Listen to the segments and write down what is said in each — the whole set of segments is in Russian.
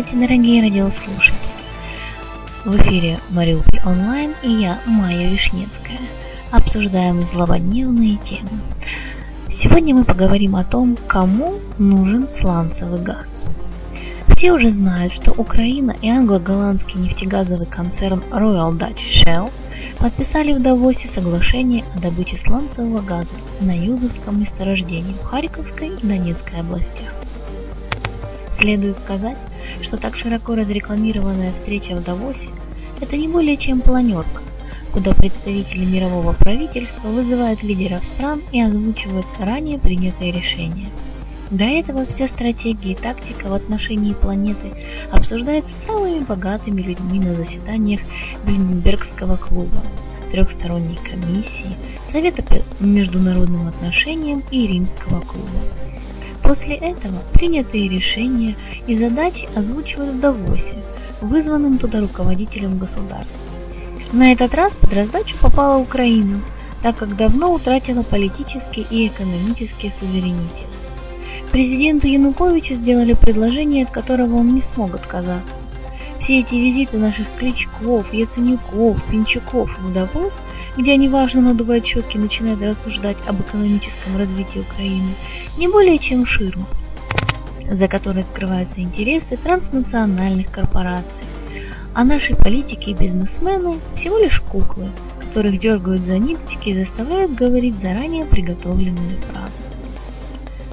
Здравствуйте, дорогие радиослушатели! В эфире Мариуполь онлайн и я, Майя Вишнецкая. Обсуждаем злободневные темы. Сегодня мы поговорим о том, кому нужен сланцевый газ. Все уже знают, что Украина и англо-голландский нефтегазовый концерн Royal Dutch Shell подписали в Давосе соглашение о добыче сланцевого газа на Юзовском месторождении в Харьковской и Донецкой областях. Следует сказать, что так широко разрекламированная встреча в Давосе – это не более чем планерка, куда представители мирового правительства вызывают лидеров стран и озвучивают ранее принятые решения. До этого вся стратегия и тактика в отношении планеты обсуждается самыми богатыми людьми на заседаниях Бильденбергского клуба, трехсторонней комиссии, Совета по международным отношениям и Римского клуба. После этого принятые решения и задачи озвучивают в Давосе, вызванным туда руководителем государства. На этот раз под раздачу попала Украина, так как давно утратила политический и экономический суверенитет. Президенту Януковичу сделали предложение, от которого он не смог отказаться. Все эти визиты наших Кличков, Яценюков, Пинчуков в Давос, где они важно надувают щеки и начинают рассуждать об экономическом развитии Украины, не более чем ширма, за которой скрываются интересы транснациональных корпораций. А наши политики и бизнесмены всего лишь куклы, которых дергают за ниточки и заставляют говорить заранее приготовленные фразы.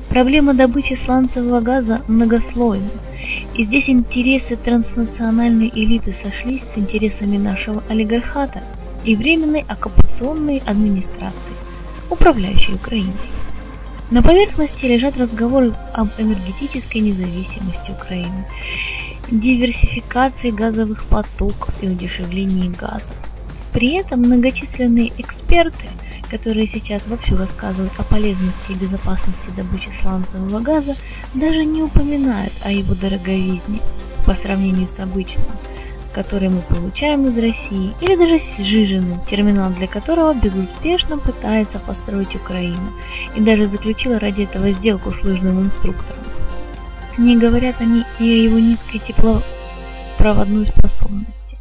Проблема добычи сланцевого газа многослойна, и здесь интересы транснациональной элиты сошлись с интересами нашего олигархата и временной оккупационной администрации, управляющей Украиной. На поверхности лежат разговоры об энергетической независимости Украины, диверсификации газовых потоков и удешевлении газа. При этом многочисленные эксперты, которые сейчас вовсю рассказывают о полезности и безопасности добычи сланцевого газа, даже не упоминают о его дороговизне по сравнению с обычным, который мы получаем из России, или даже с Жижиным, терминал для которого безуспешно пытается построить Украина, и даже заключила ради этого сделку с лыжным инструктором. Не говорят они и о его низкой теплопроводной способности.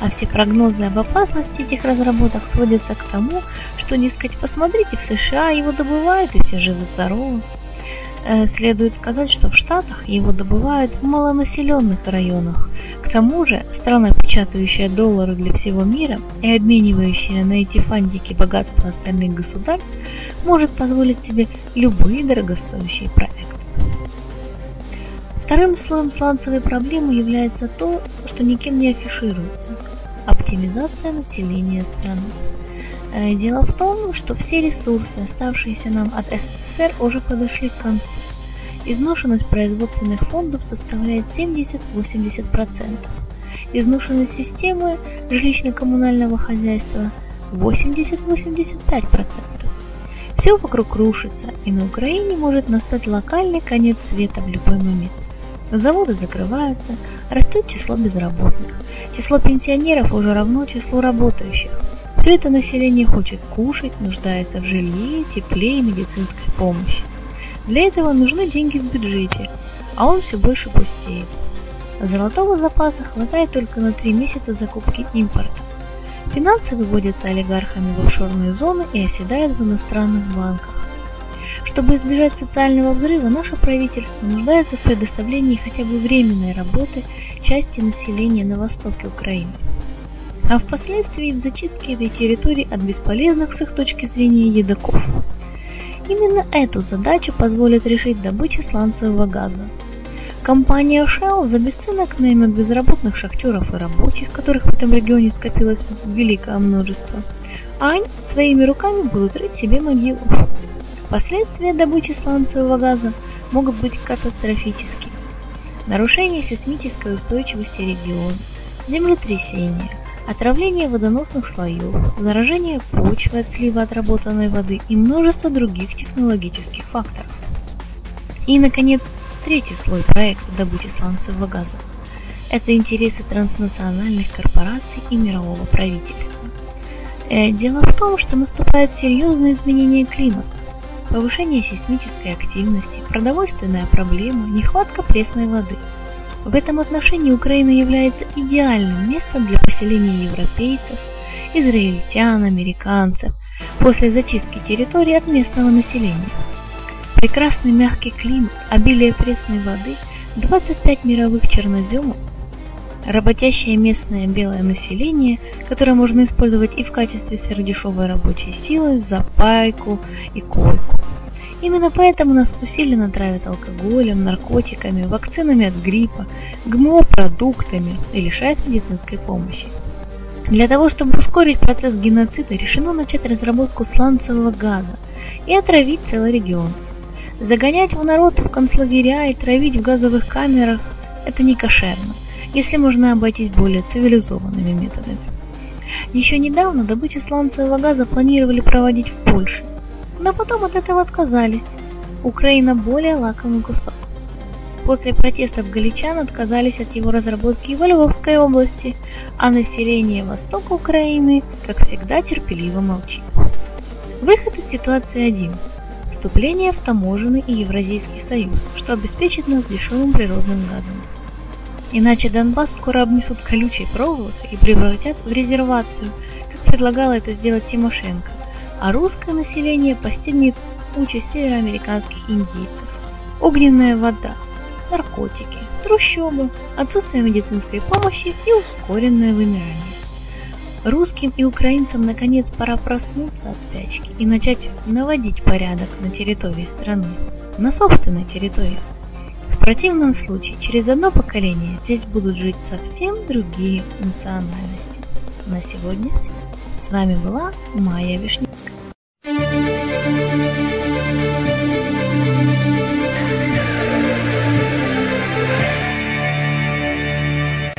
А все прогнозы об опасности этих разработок сводятся к тому, что, дескать, посмотрите, в США его добывают и все живы-здоровы. Э, следует сказать, что в Штатах его добывают в малонаселенных районах. К тому же, страна, печатающая доллары для всего мира и обменивающая на эти фантики богатства остальных государств, может позволить себе любые дорогостоящие проекты. Вторым слоем сланцевой проблемы является то, что никем не афишируется – оптимизация населения страны. Э, дело в том, что все ресурсы, оставшиеся нам от СССР, уже подошли к концу. Изношенность производственных фондов составляет 70-80%. Изношенность системы жилищно-коммунального хозяйства 80-85%. Все вокруг рушится, и на Украине может настать локальный конец света в любой момент. Заводы закрываются, растет число безработных. Число пенсионеров уже равно числу работающих. Все это население хочет кушать, нуждается в жилье, тепле и медицинской помощи. Для этого нужны деньги в бюджете, а он все больше пустеет. Золотого запаса хватает только на три месяца закупки импорта. Финансы выводятся олигархами в офшорные зоны и оседают в иностранных банках. Чтобы избежать социального взрыва, наше правительство нуждается в предоставлении хотя бы временной работы части населения на востоке Украины а впоследствии в зачистке этой территории от бесполезных с их точки зрения едоков. Именно эту задачу позволит решить добыча сланцевого газа. Компания Shell за бесценок наймет безработных шахтеров и рабочих, которых в этом регионе скопилось великое множество, а они своими руками будут рыть себе могилу. Последствия добычи сланцевого газа могут быть катастрофическими. Нарушение сейсмической устойчивости региона, землетрясения, отравление водоносных слоев, заражение почвы от слива отработанной воды и множество других технологических факторов. И, наконец, третий слой проекта добычи сланцевого газа – это интересы транснациональных корпораций и мирового правительства. Э, дело в том, что наступают серьезные изменения климата, повышение сейсмической активности, продовольственная проблема, нехватка пресной воды – В этом отношении Украина является идеальным местом для поселения европейцев, израильтян, американцев, после зачистки территории от местного населения. Прекрасный мягкий климат, обилие пресной воды, 25 мировых черноземов, работящее местное белое население, которое можно использовать и в качестве сверхдешевой рабочей силы, за пайку и койку. Именно поэтому нас усиленно травят алкоголем, наркотиками, вакцинами от гриппа, ГМО-продуктами и лишают медицинской помощи. Для того, чтобы ускорить процесс геноцида, решено начать разработку сланцевого газа и отравить целый регион. Загонять в народ в концлагеря и травить в газовых камерах – это не кошерно, если можно обойтись более цивилизованными методами. Еще недавно добычу сланцевого газа планировали проводить в Польше, но потом от этого отказались. Украина более лакомый кусок. После протестов галичан отказались от его разработки во Львовской области, а население востока Украины, как всегда, терпеливо молчит. Выход из ситуации один – вступление в таможенный и Евразийский союз, что обеспечит нас дешевым природным газом. Иначе Донбасс скоро обнесут колючей проволокой и превратят в резервацию, как предлагала это сделать Тимошенко, а русское население постигнет участь североамериканских индейцев. Огненная вода, наркотики, трущобы, отсутствие медицинской помощи и ускоренное вымирание. Русским и украинцам наконец пора проснуться от спячки и начать наводить порядок на территории страны, на собственной территории. В противном случае через одно поколение здесь будут жить совсем другие национальности. На сегодня все. С вами была Майя Вишневская.